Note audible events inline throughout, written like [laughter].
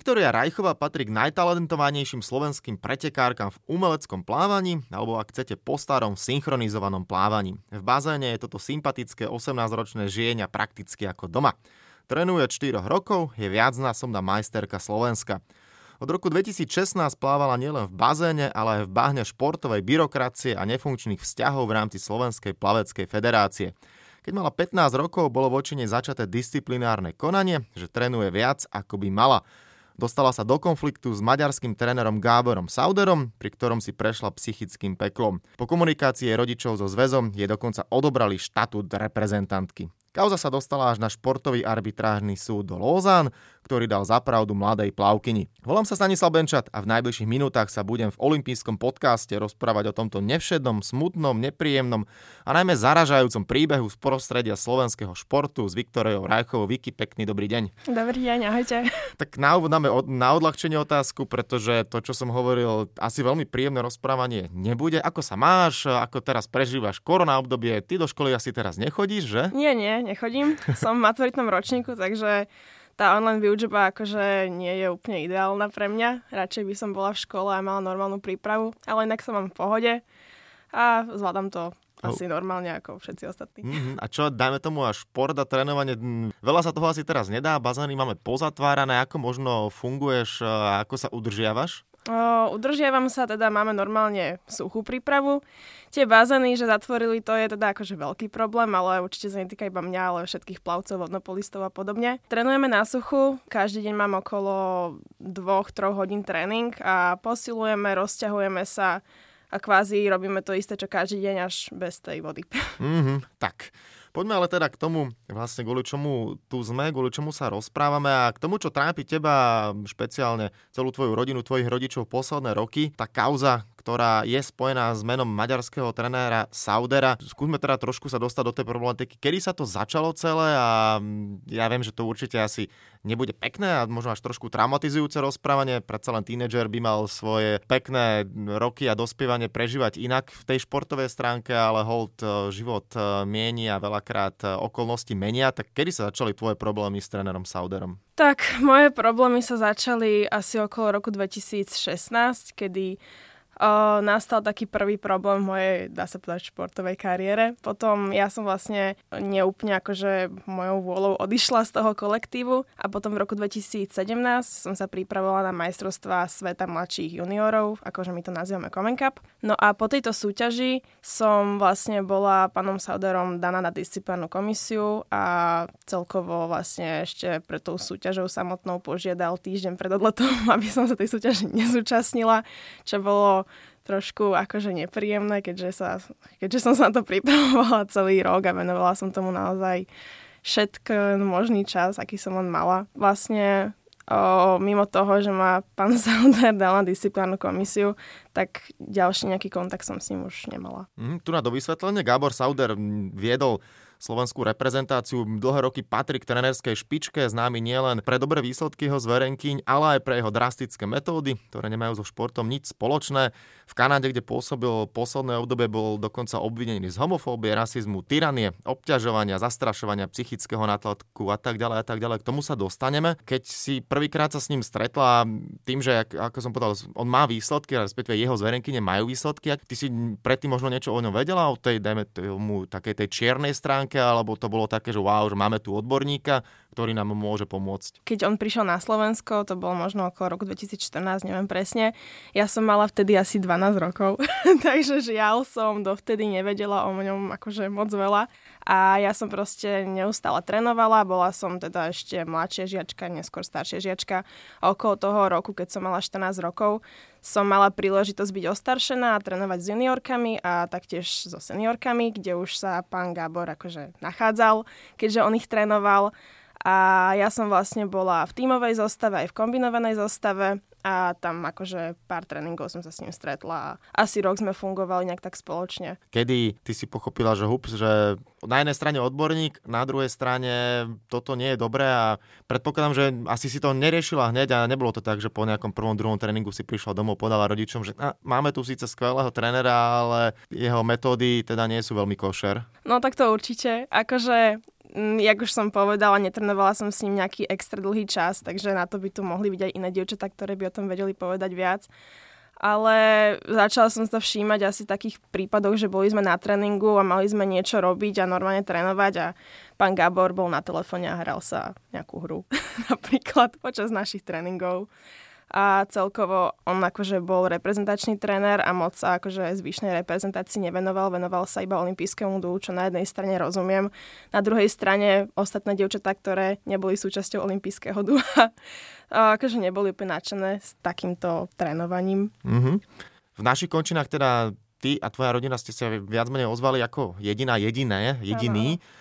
Viktoria Rajchová patrí k najtalentovanejším slovenským pretekárkam v umeleckom plávaní, alebo ak chcete po starom synchronizovanom plávaní. V bazéne je toto sympatické 18-ročné žienia prakticky ako doma. Trénuje 4 rokov, je viacnásobná majsterka Slovenska. Od roku 2016 plávala nielen v bazéne, ale aj v bahne športovej byrokracie a nefunkčných vzťahov v rámci Slovenskej plaveckej federácie. Keď mala 15 rokov, bolo voči nej začaté disciplinárne konanie, že trénuje viac, ako by mala. Dostala sa do konfliktu s maďarským trénerom Gáborom Sauderom, pri ktorom si prešla psychickým peklom. Po komunikácii rodičov so zväzom jej dokonca odobrali štatút reprezentantky. Kauza sa dostala až na športový arbitrážny súd do Lózán, ktorý dal zapravdu mladej plavkyni. Volám sa Stanislav Benčat a v najbližších minútach sa budem v olympijskom podcaste rozprávať o tomto nevšednom, smutnom, nepríjemnom a najmä zaražajúcom príbehu z prostredia slovenského športu s Viktoriou Rajchovou. Viki, pekný dobrý deň. Dobrý deň, ahojte. Tak na úvod dáme na odľahčenie otázku, pretože to, čo som hovoril, asi veľmi príjemné rozprávanie nebude. Ako sa máš, ako teraz prežívaš korona obdobie? Ty do školy asi teraz nechodíš, že? Nie, nie, nechodím. Som v maturitnom ročníku, takže tá online výučba akože nie je úplne ideálna pre mňa. Radšej by som bola v škole a mala normálnu prípravu, ale inak som mám v pohode a zvládam to asi normálne ako všetci ostatní. Mm-hmm. A čo, dajme tomu až šport a trénovanie, veľa sa toho asi teraz nedá, bazény máme pozatvárané, ako možno funguješ, ako sa udržiavaš? O, udržiavam sa, teda máme normálne suchú prípravu. Tie bazény, že zatvorili, to je teda akože veľký problém, ale určite sa netýka iba mňa, ale všetkých plavcov, vodnopolistov a podobne. Trénujeme na suchu, každý deň mám okolo 2-3 hodín tréning a posilujeme, rozťahujeme sa a kvázi robíme to isté, čo každý deň až bez tej vody. Mm-hmm, [laughs] tak. Poďme ale teda k tomu, vlastne kvôli čomu tu sme, kvôli čomu sa rozprávame a k tomu, čo trápi teba špeciálne celú tvoju rodinu, tvojich rodičov posledné roky, tá kauza, ktorá je spojená s menom maďarského trenéra Saudera. Skúsme teda trošku sa dostať do tej problematiky, kedy sa to začalo celé a ja viem, že to určite asi nebude pekné a možno až trošku traumatizujúce rozprávanie. Predsa len tínedžer by mal svoje pekné roky a dospievanie prežívať inak v tej športovej stránke, ale hold e, život e, mieni a veľakrát e, okolnosti menia. Tak kedy sa začali tvoje problémy s trénerom Sauderom? Tak, moje problémy sa začali asi okolo roku 2016, kedy nastal taký prvý problém v mojej, dá sa povedať, športovej kariére. Potom ja som vlastne neúplne akože mojou vôľou odišla z toho kolektívu a potom v roku 2017 som sa pripravovala na majstrovstvá sveta mladších juniorov, akože my to nazývame Common Cup. No a po tejto súťaži som vlastne bola pánom Sauderom daná na disciplinárnu komisiu a celkovo vlastne ešte pred tou súťažou samotnou požiadal týždeň pred odletom, [laughs] aby som sa tej súťaži nezúčastnila, čo bolo trošku akože nepríjemné, keďže, sa, keďže som sa na to pripravovala celý rok a venovala som tomu naozaj všetko možný čas, aký som on mala. Vlastne o, mimo toho, že ma pán Sauder [laughs] dal na disciplinárnu komisiu, tak ďalší nejaký kontakt som s ním už nemala. Mm, tu na do vysvetlenie Gábor Sauder viedol slovenskú reprezentáciu. Dlhé roky patrí k trenerskej špičke, známy nielen pre dobré výsledky jeho zverenkyň, ale aj pre jeho drastické metódy, ktoré nemajú so športom nič spoločné. V Kanade, kde pôsobil posledné obdobie, bol dokonca obvinený z homofóbie, rasizmu, tyranie, obťažovania, zastrašovania, psychického natlaku a tak ďalej a tak ďalej. K tomu sa dostaneme. Keď si prvýkrát sa s ním stretla tým, že ako som povedal, on má výsledky, respektíve jeho zverenkyne majú výsledky, ty si predtým možno niečo o ňom vedela, o tej, dajme tomu, takej tej čiernej stránke stránke, alebo to bolo také, že wow, že máme tu odborníka, ktorý nám môže pomôcť? Keď on prišiel na Slovensko, to bolo možno okolo roku 2014, neviem presne, ja som mala vtedy asi 12 rokov, [laughs] takže žiaľ som dovtedy nevedela o ňom akože moc veľa. A ja som proste neustále trénovala, bola som teda ešte mladšia žiačka, neskôr staršia žiačka. A okolo toho roku, keď som mala 14 rokov, som mala príležitosť byť ostaršená a trénovať s juniorkami a taktiež so seniorkami, kde už sa pán Gábor akože nachádzal, keďže on ich trénoval. A ja som vlastne bola v tímovej zostave aj v kombinovanej zostave a tam akože pár tréningov som sa s ním stretla a asi rok sme fungovali nejak tak spoločne. Kedy ty si pochopila, že hups, že na jednej strane odborník, na druhej strane toto nie je dobré a predpokladám, že asi si to neriešila hneď a nebolo to tak, že po nejakom prvom, druhom tréningu si prišla domov, podala rodičom, že a, máme tu síce skvelého trénera, ale jeho metódy teda nie sú veľmi košer. No tak to určite. Akože jak už som povedala, netrenovala som s ním nejaký extra dlhý čas, takže na to by tu mohli byť aj iné dievčatá, ktoré by o tom vedeli povedať viac. Ale začala som to všímať asi v takých prípadoch, že boli sme na tréningu a mali sme niečo robiť a normálne trénovať a pán Gabor bol na telefóne a hral sa nejakú hru [laughs] napríklad počas našich tréningov a celkovo on akože bol reprezentačný tréner a moc sa akože zvyšnej reprezentácii nevenoval, venoval sa iba olympijskému dú, čo na jednej strane rozumiem. Na druhej strane ostatné dievčatá, ktoré neboli súčasťou olympijského dúha, [laughs] akože neboli úplne nadšené s takýmto trénovaním. Mm-hmm. V našich končinách teda ty a tvoja rodina ste sa viac menej ozvali ako jediná, jediné, jediný. Ano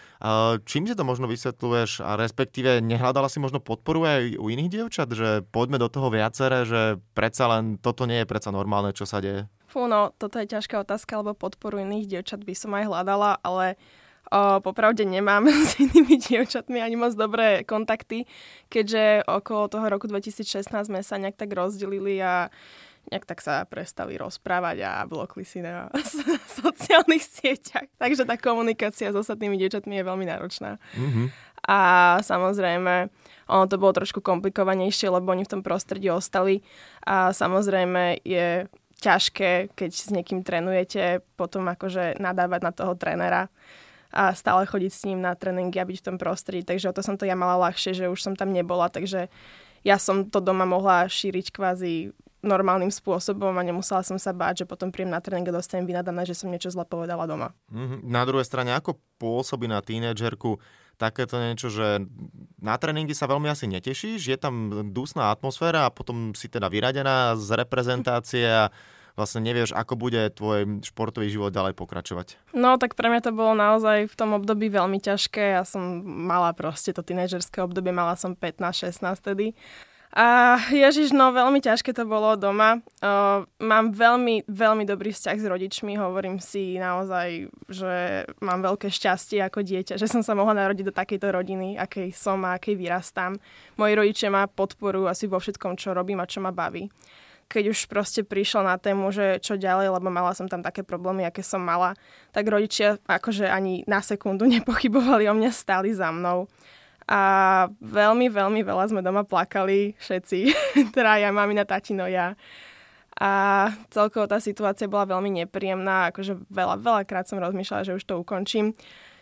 Čím si to možno vysvetľuješ a respektíve nehľadala si možno podporu aj u iných dievčat, že poďme do toho viacere, že predsa len toto nie je predsa normálne, čo sa deje? Fú, no, toto je ťažká otázka, lebo podporu iných dievčat by som aj hľadala, ale o, popravde nemám [laughs] s inými dievčatmi ani moc dobré kontakty, keďže okolo toho roku 2016 sme sa nejak tak rozdelili a nejak tak sa prestali rozprávať a blokli si na [laughs] sociálnych sieťach. Takže tá komunikácia s ostatnými dievčatmi je veľmi náročná. Mm-hmm. A samozrejme, ono to bolo trošku komplikovanejšie, lebo oni v tom prostredí ostali. A samozrejme je ťažké, keď s niekým trénujete, potom akože nadávať na toho trénera a stále chodiť s ním na tréningy a byť v tom prostredí. Takže o to som to ja mala ľahšie, že už som tam nebola, takže ja som to doma mohla šíriť kvázi normálnym spôsobom a nemusela som sa báť, že potom príjem na tréning a dostanem vynadané, že som niečo zle povedala doma. Mm-hmm. Na druhej strane, ako pôsobí na tínedžerku takéto niečo, že na tréningy sa veľmi asi netešíš, je tam dusná atmosféra a potom si teda vyradená z reprezentácie a vlastne nevieš, ako bude tvoj športový život ďalej pokračovať. No tak pre mňa to bolo naozaj v tom období veľmi ťažké. Ja som mala proste to tínedžerské obdobie, mala som 15-16 tedy a ježiš, no veľmi ťažké to bolo doma. Uh, mám veľmi, veľmi dobrý vzťah s rodičmi. Hovorím si naozaj, že mám veľké šťastie ako dieťa, že som sa mohla narodiť do takejto rodiny, akej som a akej vyrastám. Moji rodičia ma podporujú asi vo všetkom, čo robím a čo ma baví. Keď už proste prišlo na tému, že čo ďalej, lebo mala som tam také problémy, aké som mala, tak rodičia akože ani na sekundu [laughs] nepochybovali o mňa, stáli za mnou a veľmi, veľmi veľa sme doma plakali všetci, [laughs] traja, mamina, tatino, ja. A celkovo tá situácia bola veľmi nepríjemná, akože veľa, veľakrát som rozmýšľala, že už to ukončím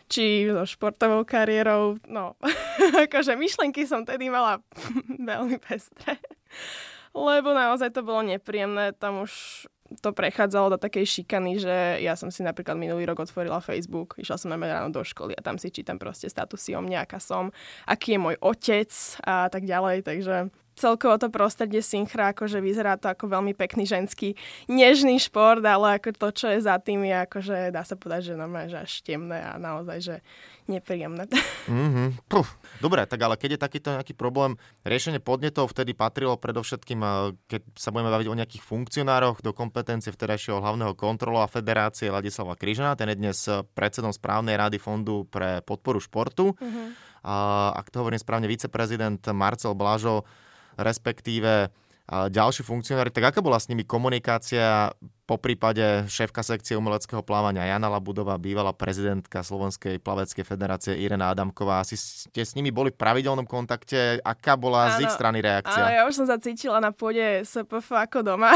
či so športovou kariérou, no, [laughs] akože myšlenky som tedy mala [laughs] veľmi pestré. Lebo naozaj to bolo nepríjemné, tam už to prechádzalo do takej šikany, že ja som si napríklad minulý rok otvorila Facebook, išla som najmä ráno do školy a tam si čítam proste statusy o mne, aká som, aký je môj otec a tak ďalej, takže celkovo to prostredie synchra, akože vyzerá to ako veľmi pekný ženský nežný šport, ale ako to, čo je za tým, je akože dá sa povedať, že normálne, že až temné a naozaj, že nepríjemné. [laughs] Mm-hmm. Dobre, tak ale keď je takýto nejaký problém, riešenie podnetov vtedy patrilo predovšetkým, keď sa budeme baviť o nejakých funkcionároch do kompetencie vtedajšieho hlavného kontrola Federácie Ladislava Kryžana, ten je dnes predsedom správnej rady Fondu pre podporu športu. Mm-hmm. A, ak to hovorím správne, viceprezident Marcel Blažo respektíve ďalší funkcionári, tak aká bola s nimi komunikácia po prípade šéfka sekcie umeleckého plávania Jana Labudová, bývalá prezidentka Slovenskej plaveckej federácie Irena Adamková. Asi ste s nimi boli v pravidelnom kontakte. Aká bola áno, z ich strany reakcia? Áno, ja už som sa cítila na pôde SPF ako doma.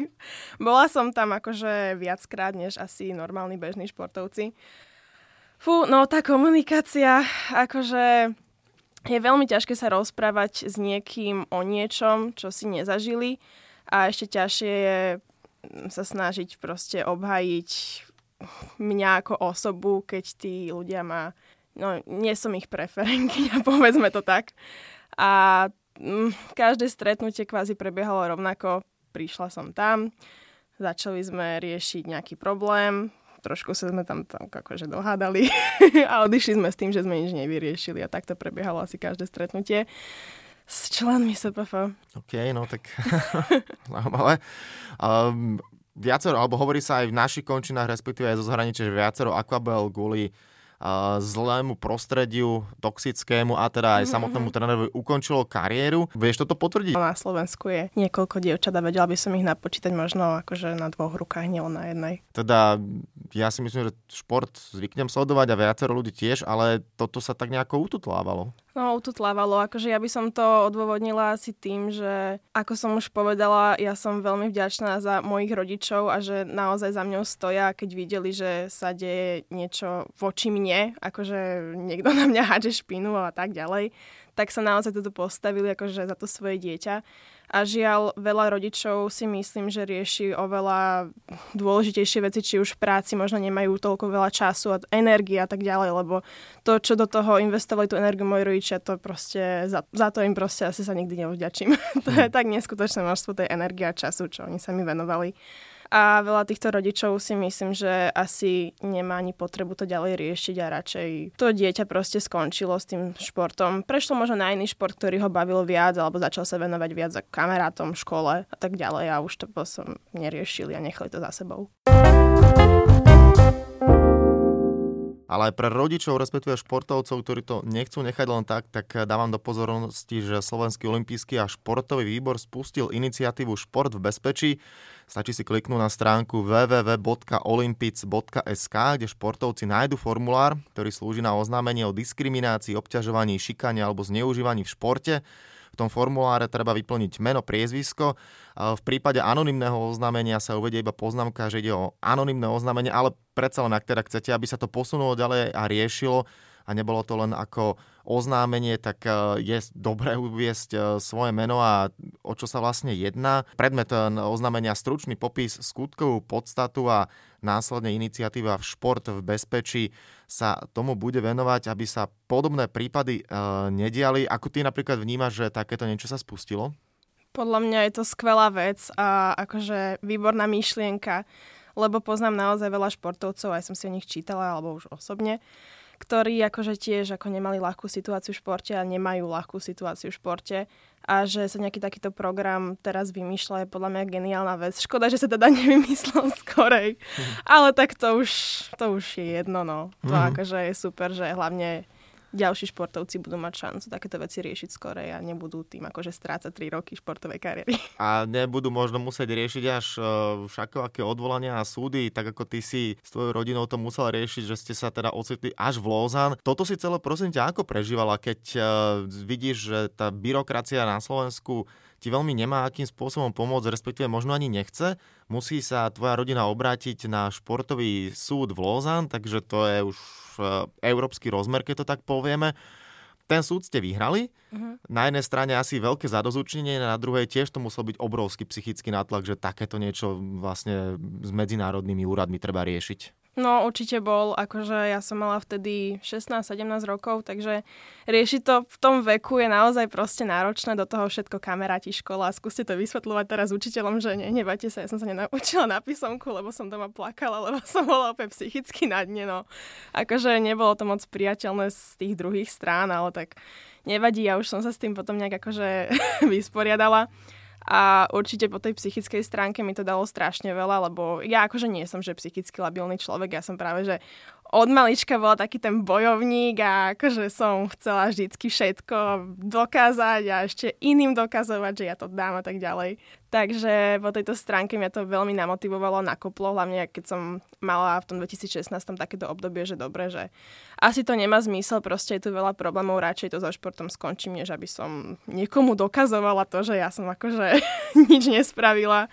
[laughs] bola som tam akože viackrát, než asi normálni bežní športovci. Fú, no tá komunikácia, akože je veľmi ťažké sa rozprávať s niekým o niečom, čo si nezažili a ešte ťažšie je sa snažiť proste obhajiť mňa ako osobu, keď tí ľudia ma... No, nie som ich preferenkyňa, [laughs] povedzme to tak. A mm, každé stretnutie kvázi prebiehalo rovnako. Prišla som tam, začali sme riešiť nejaký problém, trošku sa sme tam, tam akože dohádali [laughs] a odišli sme s tým, že sme nič nevyriešili a takto prebiehalo asi každé stretnutie s členmi SPF. OK, no tak [laughs] zaujímavé. Um, viacero, alebo hovorí sa aj v našich končinách, respektíve aj zo zahraničia, že viacero Aquabel kvôli zlému prostrediu, toxickému a teda aj mm-hmm. samotnému trénerovi ukončilo kariéru. Vieš toto potvrdiť? Na Slovensku je niekoľko dievčat a vedela by som ich napočítať možno akože na dvoch rukách, nie na jednej. Teda ja si myslím, že šport zvyknem sledovať a viacero ľudí tiež, ale toto sa tak nejako ututlávalo. No, ututlávalo. Akože ja by som to odôvodnila asi tým, že ako som už povedala, ja som veľmi vďačná za mojich rodičov a že naozaj za mňou stoja, keď videli, že sa deje niečo voči mne, akože niekto na mňa hádže špinu a tak ďalej, tak sa naozaj toto postavili akože za to svoje dieťa. A žiaľ, veľa rodičov si myslím, že rieši oveľa dôležitejšie veci, či už v práci možno nemajú toľko veľa času a energie a tak ďalej, lebo to, čo do toho investovali tú energiu moji rodičia, to proste, za, za to im proste asi sa nikdy nevďačím. [laughs] to je tak neskutočné množstvo tej energie a času, čo oni sa mi venovali. A veľa týchto rodičov si myslím, že asi nemá ani potrebu to ďalej riešiť a radšej to dieťa proste skončilo s tým športom. Prešlo možno na iný šport, ktorý ho bavilo viac, alebo začal sa venovať viac kamarátom škole a tak ďalej a už to som neriešili a nechali to za sebou. Ale pre rodičov, respektíve športovcov, ktorí to nechcú nechať len tak, tak dávam do pozornosti, že Slovenský olimpijský a športový výbor spustil iniciatívu Šport v bezpečí. Stačí si kliknúť na stránku www.olympic.sk, kde športovci nájdu formulár, ktorý slúži na oznámenie o diskriminácii, obťažovaní, šikane alebo zneužívaní v športe. V tom formuláre treba vyplniť meno, priezvisko. V prípade anonymného oznámenia sa uvedie iba poznámka, že ide o anonymné oznámenie, ale predsa len ak teda chcete, aby sa to posunulo ďalej a riešilo, a nebolo to len ako oznámenie, tak e, je dobré uviesť e, svoje meno a o čo sa vlastne jedná. Predmet e, oznámenia stručný popis, skutkovú podstatu a následne iniciatíva v šport v bezpečí sa tomu bude venovať, aby sa podobné prípady nediali. Ako ty napríklad vnímaš, že takéto niečo sa spustilo? Podľa mňa je to skvelá vec a akože výborná myšlienka, lebo poznám naozaj veľa športovcov, aj som si o nich čítala, alebo už osobne, ktorí akože tiež ako nemali ľahkú situáciu v športe a nemajú ľahkú situáciu v športe a že sa nejaký takýto program teraz vymýšľa je podľa mňa geniálna vec. Škoda, že sa teda [laughs] nevymyslel skorej, mm. ale tak to už, to už je jedno, no. To mm. akože je super, že hlavne ďalší športovci budú mať šancu takéto veci riešiť skorej a nebudú tým akože strácať 3 roky športovej kariéry. [laughs] A nebudú možno musieť riešiť až uh, všakovaké odvolania a súdy, tak ako ty si s tvojou rodinou to musela riešiť, že ste sa teda ocitli až v Lozan. Toto si celé prosím ťa ako prežívala, keď uh, vidíš, že tá byrokracia na Slovensku ti veľmi nemá akým spôsobom pomôcť, respektíve možno ani nechce. Musí sa tvoja rodina obrátiť na športový súd v Lozan, takže to je už E, európsky rozmer, keď to tak povieme. Ten súd ste vyhrali. Uh-huh. Na jednej strane asi veľké zadozučenie, na druhej tiež to musel byť obrovský psychický nátlak, že takéto niečo vlastne s medzinárodnými úradmi treba riešiť. No určite bol, akože ja som mala vtedy 16-17 rokov, takže riešiť to v tom veku je naozaj proste náročné, do toho všetko kamaráti, škola. Skúste to vysvetľovať teraz učiteľom, že nehnevajte sa, ja som sa nenaučila na písomku, lebo som doma plakala, lebo som bola opäť psychicky na dne, no. Akože nebolo to moc priateľné z tých druhých strán, ale tak nevadí, ja už som sa s tým potom nejak akože [laughs] vysporiadala. A určite po tej psychickej stránke mi to dalo strašne veľa, lebo ja akože nie som že psychicky labilný človek, ja som práve že od malička bola taký ten bojovník a akože som chcela vždycky všetko dokázať a ešte iným dokazovať, že ja to dám a tak ďalej. Takže po tejto stránke mňa to veľmi namotivovalo, nakoplo, hlavne keď som mala v tom 2016 takéto obdobie, že dobre, že asi to nemá zmysel, proste je tu veľa problémov, radšej to so športom skončím, než aby som niekomu dokazovala to, že ja som akože [laughs] nič nespravila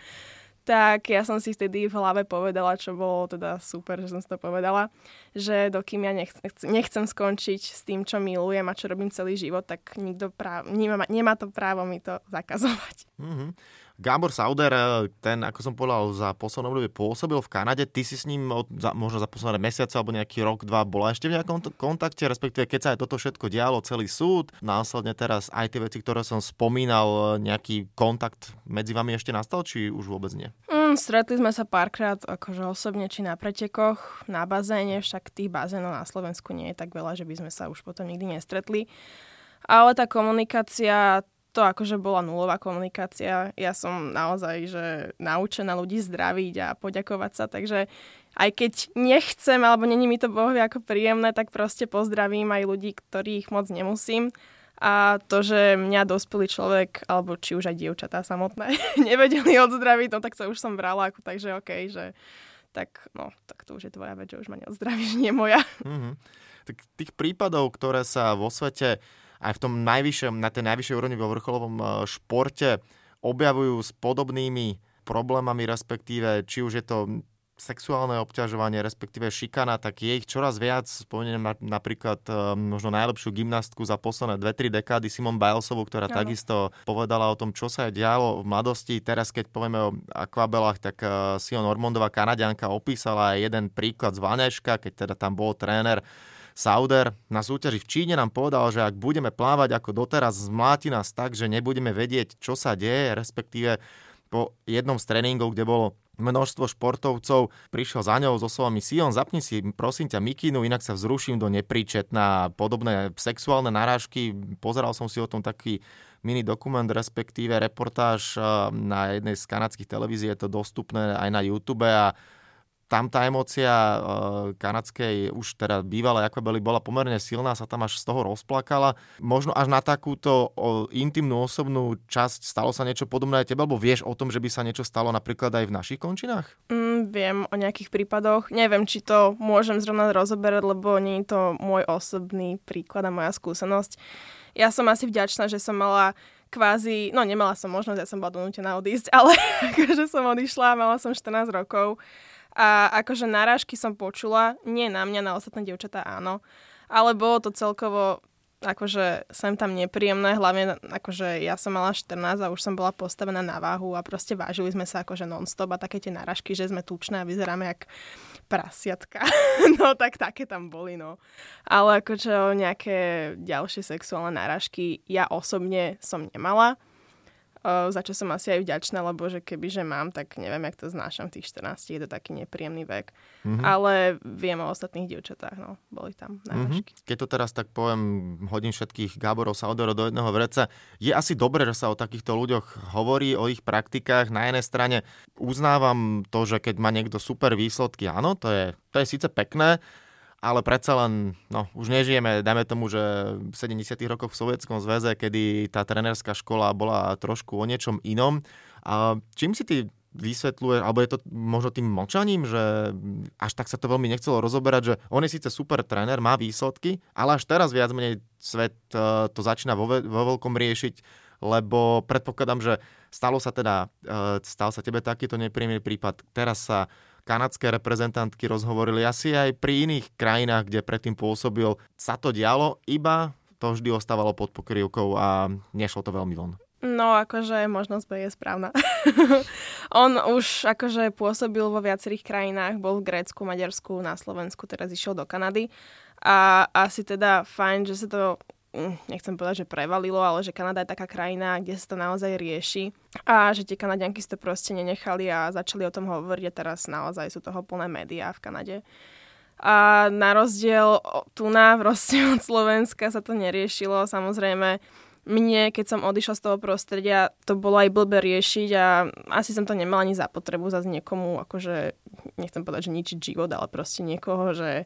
tak ja som si vtedy v hlave povedala, čo bolo teda super, že som si to povedala, že dokým ja nechcem, nechcem skončiť s tým, čo milujem a čo robím celý život, tak nikto práv, nemá, nemá to právo mi to zakazovať. Mm-hmm. Gábor Sauder, ten, ako som povedal, za posledné obdobie pôsobil v Kanade. Ty si s ním od, za, možno za posledné mesiace alebo nejaký rok, dva bola ešte v nejakom kontakte, respektíve keď sa aj toto všetko dialo, celý súd, následne teraz aj tie veci, ktoré som spomínal, nejaký kontakt medzi vami ešte nastal, či už vôbec nie? Mm, stretli sme sa párkrát akože osobne, či na pretekoch, na bazéne, však tých bazénov na Slovensku nie je tak veľa, že by sme sa už potom nikdy nestretli. Ale tá komunikácia to akože bola nulová komunikácia. Ja som naozaj, že naučená ľudí zdraviť a poďakovať sa, takže aj keď nechcem, alebo není mi to bohovi ako príjemné, tak proste pozdravím aj ľudí, ktorých moc nemusím. A to, že mňa dospelý človek, alebo či už aj dievčatá samotné, [laughs] nevedeli odzdraviť, no tak to už som brala, ako, takže OK, že tak, no, tak to už je tvoja vec, že už ma neodzdravíš, [laughs] nie moja. Mm-hmm. Tak tých prípadov, ktoré sa vo svete aj v tom najvyššom, na tej najvyššej úrovni vo vrcholovom e, športe objavujú s podobnými problémami, respektíve či už je to sexuálne obťažovanie, respektíve šikana, tak je ich čoraz viac. Spomeniem napríklad e, možno najlepšiu gymnastku za posledné 2-3 dekády, Simon Bilesovú, ktorá ano. takisto povedala o tom, čo sa dialo v mladosti. Teraz, keď povieme o akvabelách, tak e, Sion Ormondová kanadianka opísala aj jeden príklad z Vaneška, keď teda tam bol tréner Sauder na súťaži v Číne nám povedal, že ak budeme plávať ako doteraz, zmláti nás tak, že nebudeme vedieť, čo sa deje, respektíve po jednom z tréningov, kde bolo množstvo športovcov, prišiel za ňou so slovami Sion, zapni si prosím ťa mikinu, inak sa vzruším do nepríčetná podobné sexuálne narážky. Pozeral som si o tom taký mini dokument, respektíve reportáž na jednej z kanadských televízií, je to dostupné aj na YouTube a tam tá emócia uh, kanadskej už teda bývalej akvabely bola pomerne silná, sa tam až z toho rozplakala. Možno až na takúto intimnú osobnú časť stalo sa niečo podobné aj tebe, alebo vieš o tom, že by sa niečo stalo napríklad aj v našich končinách? Mm, viem o nejakých prípadoch. Neviem, či to môžem zrovna rozoberať, lebo nie je to môj osobný príklad a moja skúsenosť. Ja som asi vďačná, že som mala kvázi, no nemala som možnosť, ja som bola donútená odísť, ale [laughs] akože som odišla, mala som 14 rokov a akože narážky som počula, nie na mňa, na ostatné dievčatá áno. Ale bolo to celkovo akože sem tam nepríjemné, hlavne akože ja som mala 14 a už som bola postavená na váhu a proste vážili sme sa akože non-stop a také tie náražky, že sme tučné a vyzeráme jak prasiatka. [laughs] no tak také tam boli, no. Ale akože nejaké ďalšie sexuálne náražky ja osobne som nemala za čo som asi aj vďačná, lebo že keby, že mám, tak neviem, jak to znášam v tých 14, je to taký nepríjemný vek. Mm-hmm. Ale viem o ostatných dievčatách, no, boli tam najlepšie. Mm-hmm. Keď to teraz tak poviem, hodím všetkých Gáborov Saudorov do jedného vreca, je asi dobré, že sa o takýchto ľuďoch hovorí, o ich praktikách. Na jednej strane uznávam to, že keď má niekto super výsledky, áno, to je, to je síce pekné, ale predsa len, no, už nežijeme, dajme tomu, že v 70. rokoch v Sovietskom zväze, kedy tá trenerská škola bola trošku o niečom inom. A čím si ty vysvetľuje, alebo je to možno tým mlčaním, že až tak sa to veľmi nechcelo rozoberať, že on je síce super tréner, má výsledky, ale až teraz viac menej svet e, to začína vo, vo veľkom riešiť, lebo predpokladám, že stalo sa teda, e, stal sa tebe takýto nepríjemný prípad, teraz sa kanadské reprezentantky rozhovorili asi aj pri iných krajinách, kde predtým pôsobil, sa to dialo, iba to vždy ostávalo pod pokrývkou a nešlo to veľmi von. No, akože možnosť B je správna. [laughs] On už akože pôsobil vo viacerých krajinách, bol v Grécku, Maďarsku, na Slovensku, teraz išiel do Kanady. A asi teda fajn, že sa to nechcem povedať, že prevalilo, ale že Kanada je taká krajina, kde sa to naozaj rieši a že tie Kanadianky si to proste nenechali a začali o tom hovoriť a teraz naozaj sú toho plné médiá v Kanade. A na rozdiel tu na proste od Slovenska sa to neriešilo. Samozrejme, mne, keď som odišla z toho prostredia, to bolo aj blbe riešiť a asi som to nemala ani za potrebu zase niekomu, akože, nechcem povedať, že ničiť život, ale proste niekoho, že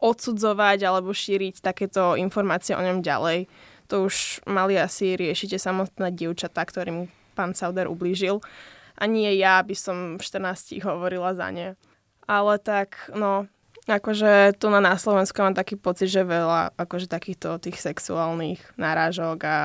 odsudzovať alebo šíriť takéto informácie o ňom ďalej. To už mali asi riešite samotné dievčatá, ktorým pán Sauder ublížil. A nie ja by som v 14 hovorila za ne. Ale tak, no, akože tu na, na Slovensku mám taký pocit, že veľa akože takýchto tých sexuálnych náražok a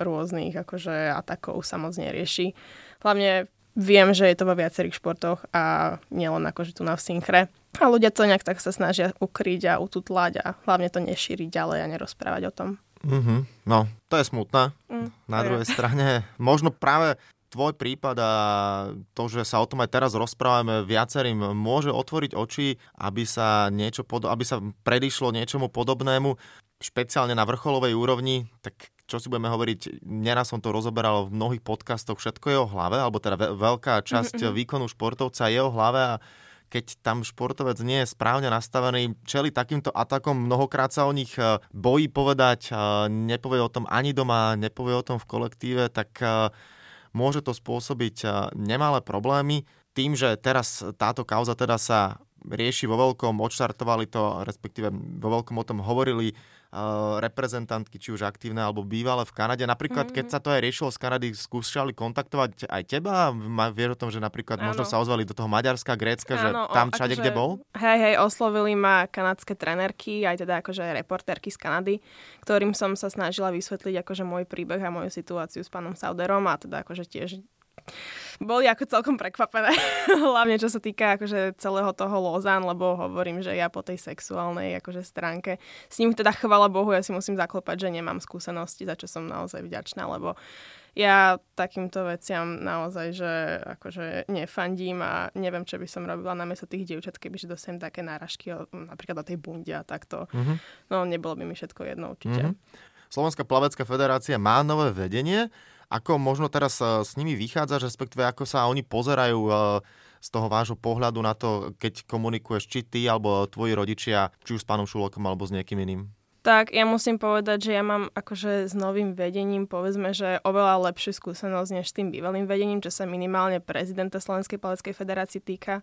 rôznych akože atakov sa moc nerieši. Hlavne viem, že je to vo viacerých športoch a nielen akože tu na v synchre. A ľudia to nejak tak sa snažia ukryť a ututlať a hlavne to nešíriť ďalej a nerozprávať o tom. Mm-hmm. No, to je smutné. Mm, Na druhej je. strane, možno práve tvoj prípad a to, že sa o tom aj teraz rozprávame viacerým, môže otvoriť oči, aby sa, niečo pod, aby sa predišlo niečomu podobnému, špeciálne na vrcholovej úrovni, tak čo si budeme hovoriť, neraz som to rozoberal v mnohých podcastoch, všetko je o hlave, alebo teda veľká časť mm-hmm. výkonu športovca je o hlave a keď tam športovec nie je správne nastavený, čeli takýmto atakom, mnohokrát sa o nich e, bojí povedať, nepovie o tom ani doma, nepovie o tom v kolektíve, tak môže to spôsobiť nemalé problémy. Tým, že teraz táto kauza teda sa rieši vo veľkom, odštartovali to, respektíve vo veľkom o tom hovorili reprezentantky, či už aktívne alebo bývalé v Kanade. Napríklad, mm-hmm. keď sa to aj riešilo z Kanady, skúšali kontaktovať aj teba? Vieš o tom, že napríklad ano. možno sa ozvali do toho Maďarska, Grécka, že tam všade, akože, kde bol? Hej, hej, oslovili ma kanadské trenerky, aj teda akože reportérky z Kanady, ktorým som sa snažila vysvetliť akože môj príbeh a moju situáciu s pánom Sauderom a teda akože tiež boli ako celkom prekvapené. [laughs] Hlavne čo sa týka akože celého toho Lozán, lebo hovorím, že ja po tej sexuálnej akože stránke s ním teda chvala Bohu, ja si musím zaklopať, že nemám skúsenosti, za čo som naozaj vďačná, lebo ja takýmto veciam naozaj, že akože nefandím a neviem, čo by som robila namiesto tých dievčat, keby že dostanem také náražky napríklad do tej bundy a takto. Mm-hmm. No, nebolo by mi všetko jedno určite. Mm-hmm. Slovenská plavecká federácia má nové vedenie. Ako možno teraz e, s nimi vychádzaš, respektíve ako sa oni pozerajú e, z toho vášho pohľadu na to, keď komunikuješ či ty alebo tvoji rodičia, či už s pánom Šulokom alebo s niekým iným? Tak ja musím povedať, že ja mám akože s novým vedením povedzme, že oveľa lepšiu skúsenosť než s tým bývalým vedením, čo sa minimálne prezidenta Slovenskej paleckej federácie týka.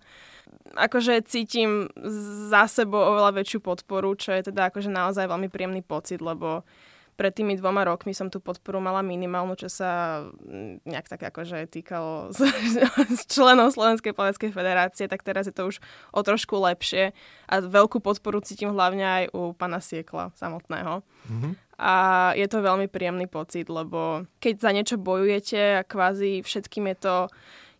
Akože cítim za sebou oveľa väčšiu podporu, čo je teda akože naozaj veľmi príjemný pocit, lebo pred tými dvoma rokmi som tú podporu mala minimálnu, čo sa mm, nejak tak akože týkalo z, [laughs] z členov Slovenskej plaveckej federácie, tak teraz je to už o trošku lepšie a veľkú podporu cítim hlavne aj u pana Siekla samotného. Mm-hmm. A je to veľmi príjemný pocit, lebo keď za niečo bojujete a kvázi všetkým je to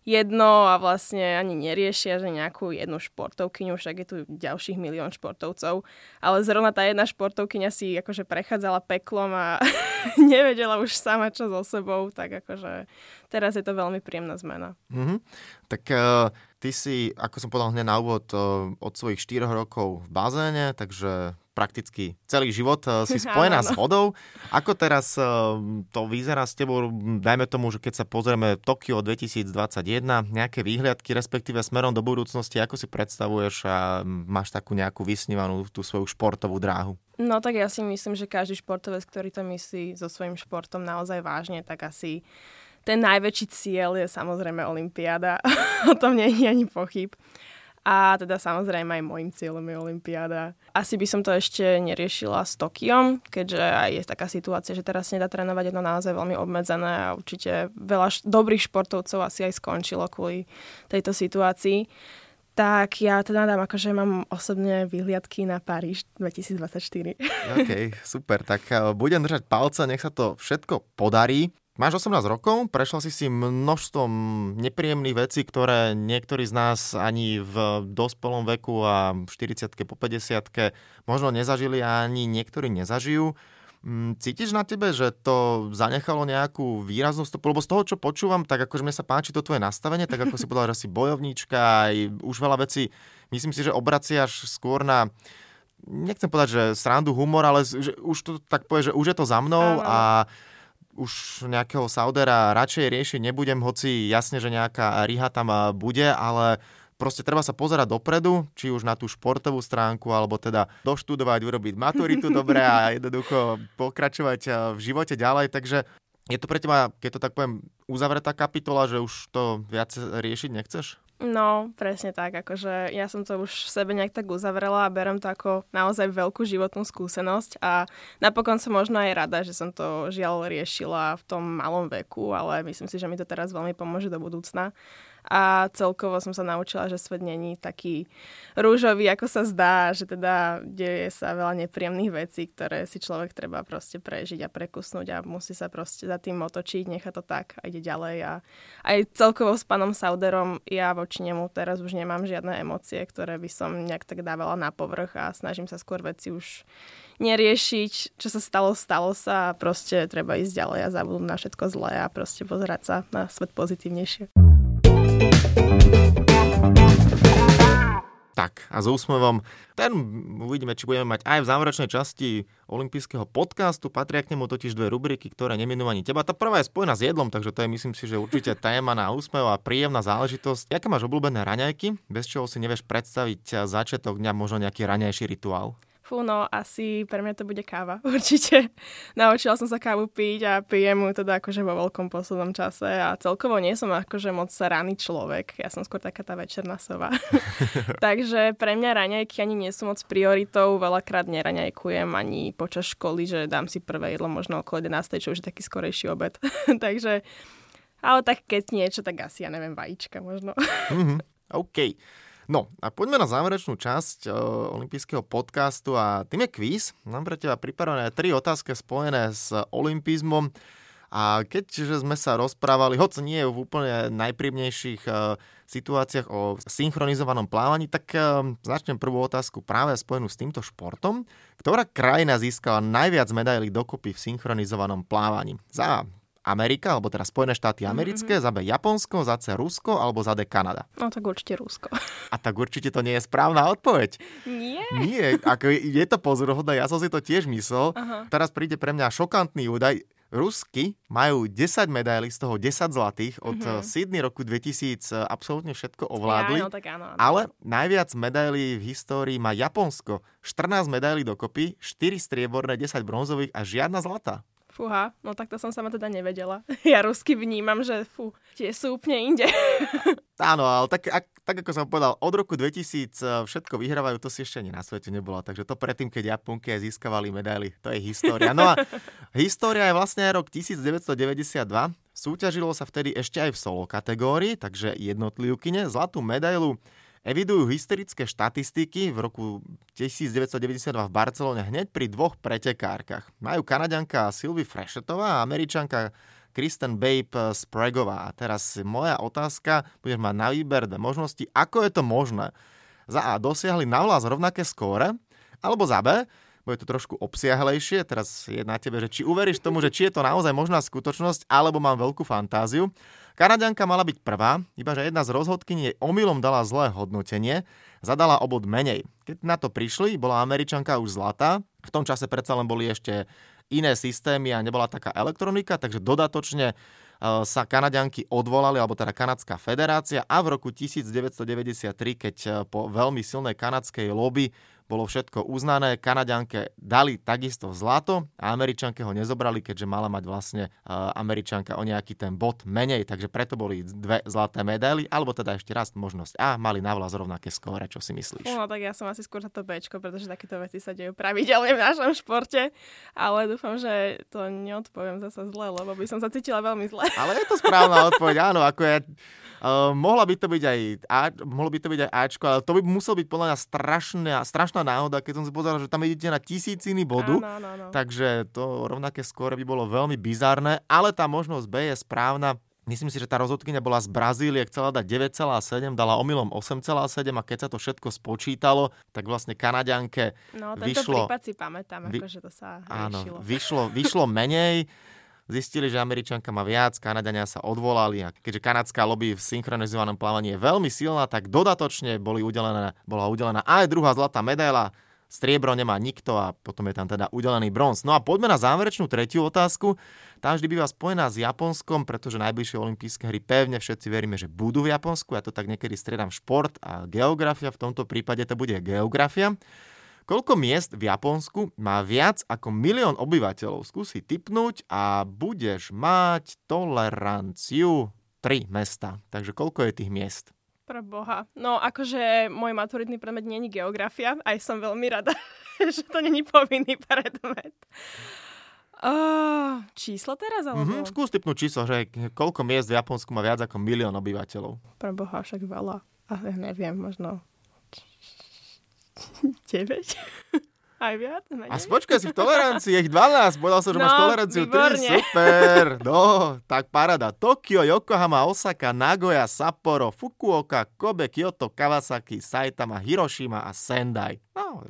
jedno a vlastne ani neriešia, že nejakú jednu športovkyňu, však je tu ďalších milión športovcov, ale zrovna tá jedna športovkyňa si akože prechádzala peklom a [laughs] nevedela už sama čo so sebou, tak akože teraz je to veľmi príjemná zmena. Mm-hmm. Tak uh, ty si, ako som povedal hneď na úvod, uh, od svojich 4 rokov v bazéne, takže prakticky celý život eh, si [laughs] spojená s vodou. Ako teraz eh, to vyzerá s tebou, dajme tomu, že keď sa pozrieme Tokio 2021, nejaké výhľadky, respektíve smerom do budúcnosti, ako si predstavuješ a máš takú nejakú vysnívanú tú svoju športovú dráhu? No tak ja si myslím, že každý športovec, ktorý to myslí so svojím športom naozaj vážne, tak asi ten najväčší cieľ je samozrejme Olympiáda. [laughs] o tom nie je ani pochyb. A teda samozrejme aj môjim cieľom je Olympiáda. Asi by som to ešte neriešila s Tokiom, keďže aj je taká situácia, že teraz nedá trénovať jedno naozaj veľmi obmedzené a určite veľa š- dobrých športovcov asi aj skončilo kvôli tejto situácii. Tak ja teda dám akože mám osobne vyhliadky na Paríž 2024. OK, super. Tak eh, budem držať palce, nech sa to všetko podarí. Máš 18 rokov, prešla si si množstvom nepríjemných vecí, ktoré niektorí z nás ani v dospelom veku a 40 po 50 možno nezažili a ani niektorí nezažijú. Mm, cítiš na tebe, že to zanechalo nejakú výraznú stopu? Lebo z toho, čo počúvam, tak akože mne sa páči to tvoje nastavenie, tak ako si povedala, že si bojovníčka, aj už veľa vecí, myslím si, že obraciaš skôr na nechcem povedať, že srandu, humor, ale že už to tak povie, že už je to za mnou a už nejakého Saudera radšej riešiť nebudem, hoci jasne, že nejaká riha tam bude, ale proste treba sa pozerať dopredu, či už na tú športovú stránku, alebo teda doštudovať, urobiť maturitu dobre a [laughs] jednoducho pokračovať v živote ďalej. Takže je to pre teba, keď to tak poviem, uzavretá kapitola, že už to viac riešiť nechceš? No, presne tak. Akože ja som to už v sebe nejak tak uzavrela a berem to ako naozaj veľkú životnú skúsenosť a napokon som možno aj rada, že som to žiaľ riešila v tom malom veku, ale myslím si, že mi to teraz veľmi pomôže do budúcna a celkovo som sa naučila, že svet není taký rúžový, ako sa zdá, že teda deje sa veľa nepríjemných vecí, ktoré si človek treba proste prežiť a prekusnúť a musí sa proste za tým otočiť, nechá to tak a ide ďalej a aj celkovo s pánom Sauderom ja voči nemu teraz už nemám žiadne emócie, ktoré by som nejak tak dávala na povrch a snažím sa skôr veci už neriešiť, čo sa stalo, stalo sa a proste treba ísť ďalej a zabudnúť na všetko zlé a proste pozerať sa na svet pozitívnejšie. Tak, a s úsmevom. Ten uvidíme, či budeme mať aj v záverečnej časti olympijského podcastu. Patria k nemu totiž dve rubriky, ktoré neminú ani teba. Tá prvá je spojená s jedlom, takže to je myslím si, že určite téma na úsmev a príjemná záležitosť. Aké máš obľúbené raňajky, bez čoho si nevieš predstaviť začiatok dňa, možno nejaký raňajší rituál? Fú, no asi pre mňa to bude káva, [laughs] určite. Naučila som sa kávu piť a pijem ju teda akože vo veľkom poslednom čase a celkovo nie som akože moc raný človek. Ja som skôr taká tá večerná sova. [laughs] [laughs] Takže pre mňa raňajky ani nie sú moc prioritou. Veľakrát neraňajkujem ani počas školy, že dám si prvé jedlo možno okolo 11, čo už je taký skorejší obed. Takže ale tak keď niečo, tak asi ja neviem, vajíčka možno. mm-hmm. OK. No a poďme na záverečnú časť uh, olympijského podcastu a tým je kvíz. Mám pre teba pripravené tri otázky spojené s olympizmom. A keďže sme sa rozprávali, hoď nie v úplne najprímnejších uh, situáciách o synchronizovanom plávaní, tak uh, začnem prvú otázku práve spojenú s týmto športom. Ktorá krajina získala najviac medailí dokopy v synchronizovanom plávaní? Za Amerika, alebo teda Spojené štáty mhm, americké, mm-hmm. za B Japonsko, za C Rusko alebo za D Kanada? No tak určite Rusko. [laughs] A tak určite to nie je správna odpoveď. Nie. Nie, ako je to pozoruhodné, ja som si to tiež myslel. Aha. Teraz príde pre mňa šokantný údaj. Rusky majú 10 medailí, z toho 10 zlatých. Od mm-hmm. Sydney roku 2000 absolútne všetko ovládli. Ja, áno, tak áno, áno. Ale najviac medailí v histórii má Japonsko. 14 medailí dokopy, 4 strieborné, 10 bronzových a žiadna zlata. Fúha, no tak to som sama teda nevedela. [laughs] Ja rusky vnímam, že fú, tie sú úplne inde. [laughs] Áno, ale tak, ak, tak ako som povedal, od roku 2000 eh, všetko vyhrávajú, to si ešte ani na svete nebolo. Takže to predtým, keď Japonky aj získavali medaily, to je história. No a [laughs] história je vlastne aj rok 1992. Súťažilo sa vtedy ešte aj v solo kategórii, takže jednotlivkyne. Zlatú medailu evidujú historické štatistiky v roku 1992 v Barcelone hneď pri dvoch pretekárkach. Majú kanadianka Sylvie Freshetová a američanka Kristen Babe Spragová. A teraz moja otázka, budeš mať na výber možnosti, ako je to možné. Za A dosiahli na vlas rovnaké skóre, alebo za B bude to trošku obsiahlejšie. Teraz je na tebe, že či uveríš tomu, že či je to naozaj možná skutočnosť, alebo mám veľkú fantáziu. Kanadianka mala byť prvá, iba že jedna z rozhodkyní jej omylom dala zlé hodnotenie, zadala obod menej. Keď na to prišli, bola Američanka už zlatá, v tom čase predsa len boli ešte iné systémy a nebola taká elektronika, takže dodatočne e, sa Kanadianky odvolali, alebo teda Kanadská federácia a v roku 1993, keď e, po veľmi silnej kanadskej lobby bolo všetko uznané. Kanaďanke dali takisto zlato a Američanke ho nezobrali, keďže mala mať vlastne uh, Američanka o nejaký ten bod menej, takže preto boli dve zlaté medaily, alebo teda ešte raz možnosť A, mali na vlas rovnaké skóre, čo si myslíš? No tak ja som asi skôr za to Bčko, pretože takéto veci sa dejú pravidelne v našom športe, ale dúfam, že to neodpoviem zase zle, lebo by som sa cítila veľmi zle. Ale je to správna odpoveď, áno, ako je Uh, mohla by to byť aj A, mohlo by to byť aj Ačko, ale to by musel byť podľa mňa strašná, strašná náhoda, keď som si pozeral, že tam idete na tisíciny bodu, áno, áno, áno. takže to rovnaké skóre by bolo veľmi bizarné, ale tá možnosť B je správna. Myslím si, že tá rozhodkynia bola z Brazílie, chcela dať 9,7, dala omylom 8,7 a keď sa to všetko spočítalo, tak vlastne Kanaďanke no, vyšlo... No, prípad si pamätám, vy... akože to sa áno, vyšlo, vyšlo menej. [laughs] Zistili, že Američanka má viac, Kanadania sa odvolali a keďže kanadská lobby v synchronizovanom plávaní je veľmi silná, tak dodatočne boli udelené, bola udelená aj druhá zlatá medaila, striebro nemá nikto a potom je tam teda udelený bronz. No a poďme na záverečnú tretiu otázku. Tá vždy býva spojená s Japonskom, pretože najbližšie olympijské hry pevne všetci veríme, že budú v Japonsku. Ja to tak niekedy striedam šport a geografia, v tomto prípade to bude geografia. Koľko miest v Japonsku má viac ako milión obyvateľov? Skúsi typnúť a budeš mať toleranciu 3 mesta. Takže koľko je tých miest? Pre Boha. No akože môj maturitný predmet nie je geografia, aj som veľmi rada, [laughs] že to není povinný predmet. Uh, číslo teraz? Alebo... Mm-hmm, skús typnúť číslo, že koľko miest v Japonsku má viac ako milión obyvateľov. Pre Boha, však veľa. A ja neviem, možno [laughs] 9? [laughs] Aj viac? Menej? A spočkaj si v tolerancii, ich 12, povedal som, že no, máš toleranciu výborne. 3, super, [laughs] no, tak parada. Tokio, Yokohama, Osaka, Nagoya, Sapporo, Fukuoka, Kobe, Kyoto, Kawasaki, Saitama, Hiroshima a Sendai. No,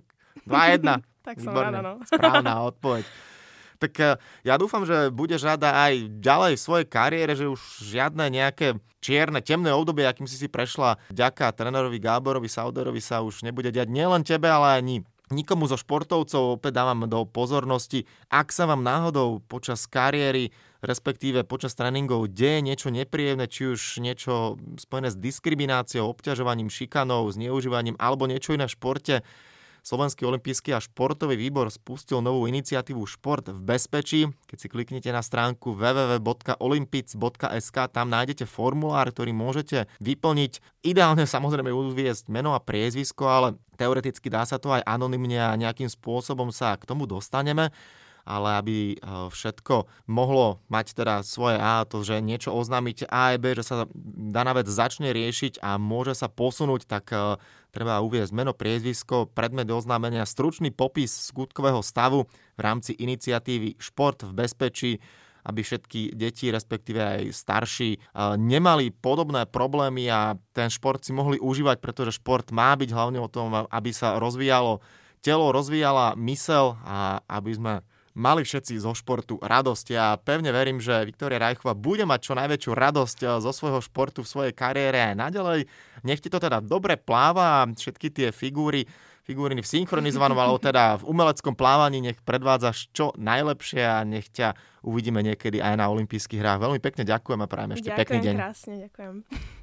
2-1. tak som rada, no. Správna odpoveď. Tak eh, ja dúfam, že budeš rada aj ďalej v svojej kariére, že už žiadne nejaké čierne, temné obdobie, akým si si prešla ďaká trénerovi Gáborovi Sauderovi sa už nebude diať nielen tebe, ale ani nikomu zo športovcov. Opäť dávam do pozornosti, ak sa vám náhodou počas kariéry respektíve počas tréningov deje niečo nepríjemné, či už niečo spojené s diskrimináciou, obťažovaním, šikanou, zneužívaním alebo niečo iné v športe, Slovenský olimpijský a športový výbor spustil novú iniciatívu Šport v bezpečí. Keď si kliknete na stránku www.olympic.sk, tam nájdete formulár, ktorý môžete vyplniť. Ideálne samozrejme uviezť meno a priezvisko, ale teoreticky dá sa to aj anonymne a nejakým spôsobom sa k tomu dostaneme ale aby eh, všetko mohlo mať teda svoje A, to, že niečo oznámiť A a B, že sa daná vec začne riešiť a môže sa posunúť, tak eh, treba uviezť meno, priezvisko, predmet oznámenia, stručný popis skutkového stavu v rámci iniciatívy Šport v bezpečí, aby všetky deti, respektíve aj starší, nemali podobné problémy a ten šport si mohli užívať, pretože šport má byť hlavne o tom, aby sa rozvíjalo. Telo, rozvíjala mysel a aby sme mali všetci zo športu radosť. Ja pevne verím, že Viktoria Rajchová bude mať čo najväčšiu radosť eh, zo svojho športu v svojej kariére aj naďalej. Nech ti to teda dobre pláva a všetky tie figúry, figúriny v synchronizovanom alebo teda v umeleckom plávaní nech predvádzaš čo najlepšie a nech ťa uvidíme niekedy aj na olympijských hrách. Veľmi pekne ďakujem a prajem ešte ďakujem pekný deň. krásne, ďakujem.